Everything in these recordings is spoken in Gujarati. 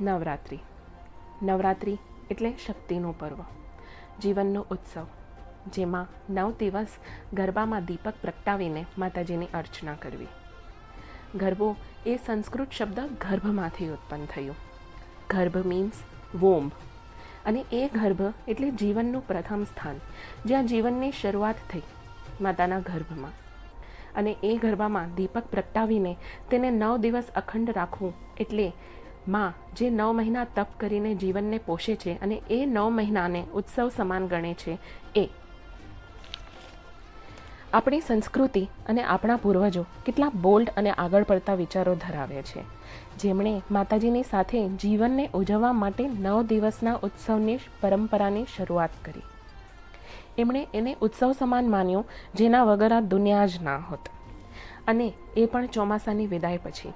નવરાત્રિ. નવરાત્રિ એટલે શક્તિનું પર્વ. જીવનનો ઉત્સવ, જેમાં નવ દિવસ ગરબામાં દીપક પ્રગટાવીને માતાજીની અર્ચના કરવી. ગરબો એ સંસ્કૃત શબ્દ ગર્ભમાંથી ઉત્પન્ન થયું. ગર્ભ મીન્સ વોમ્બ અને એ ગર્ભ એટલે જીવનનું પ્રથમ સ્થાન, જ્યાં જીવનની શરૂઆત થઈ માતાના ગર્ભમાં. અને એ ગરબામાં દીપક પ્રગટાવીને તેને નવ દિવસ અખંડ રાખવું એટલે માં, જે નવ મહિના તપ કરીને જીવનને પોષે છે અને એ નવ મહિનાને ઉત્સવ સમાન ગણે છે, એ. આપણી સંસ્કૃતિ અને આપણા પૂર્વજો કેટલા બોલ્ડ અને આગળ પડતા વિચારો ધરાવે છે. જેમણે માતાજીની સાથે જીવનને ઉજવવા માટે નવ દિવસના ઉત્સવની પરંપરાની શરૂઆત કરી. એમણે એને ઉત્સવ સમાન માન્યો, જેના વગર આ દુનિયા જ ના હોત. અને એ પણ ચોમાસાની વિદાય પછી.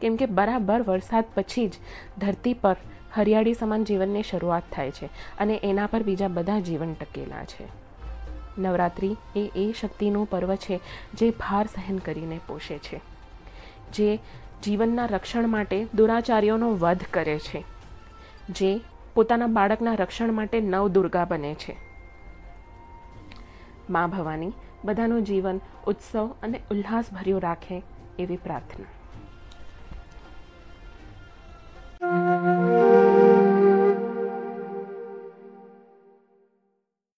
કેમ કે બરાબર વરસાદ પછી જ ધરતી પર હરિયાળી સમાન જીવનની શરૂઆત થાય છે અને એના પર બીજા બધા જીવન ટકેલા છે. નવરાત્રિ એ એ શક્તિનું પર્વ છે જે ભાર સહન કરીને પોષે છે, જે જીવનના રક્ષણ માટે દુરાચાર્યોનો વધ કરે છે, જે પોતાના બાળકના રક્ષણ માટે નવ દુર્ગા બને છે. મા ભવાની બધાનું જીવન ઉત્સવ અને ઉલ્લાસભર્યું રાખે એવી પ્રાર્થના.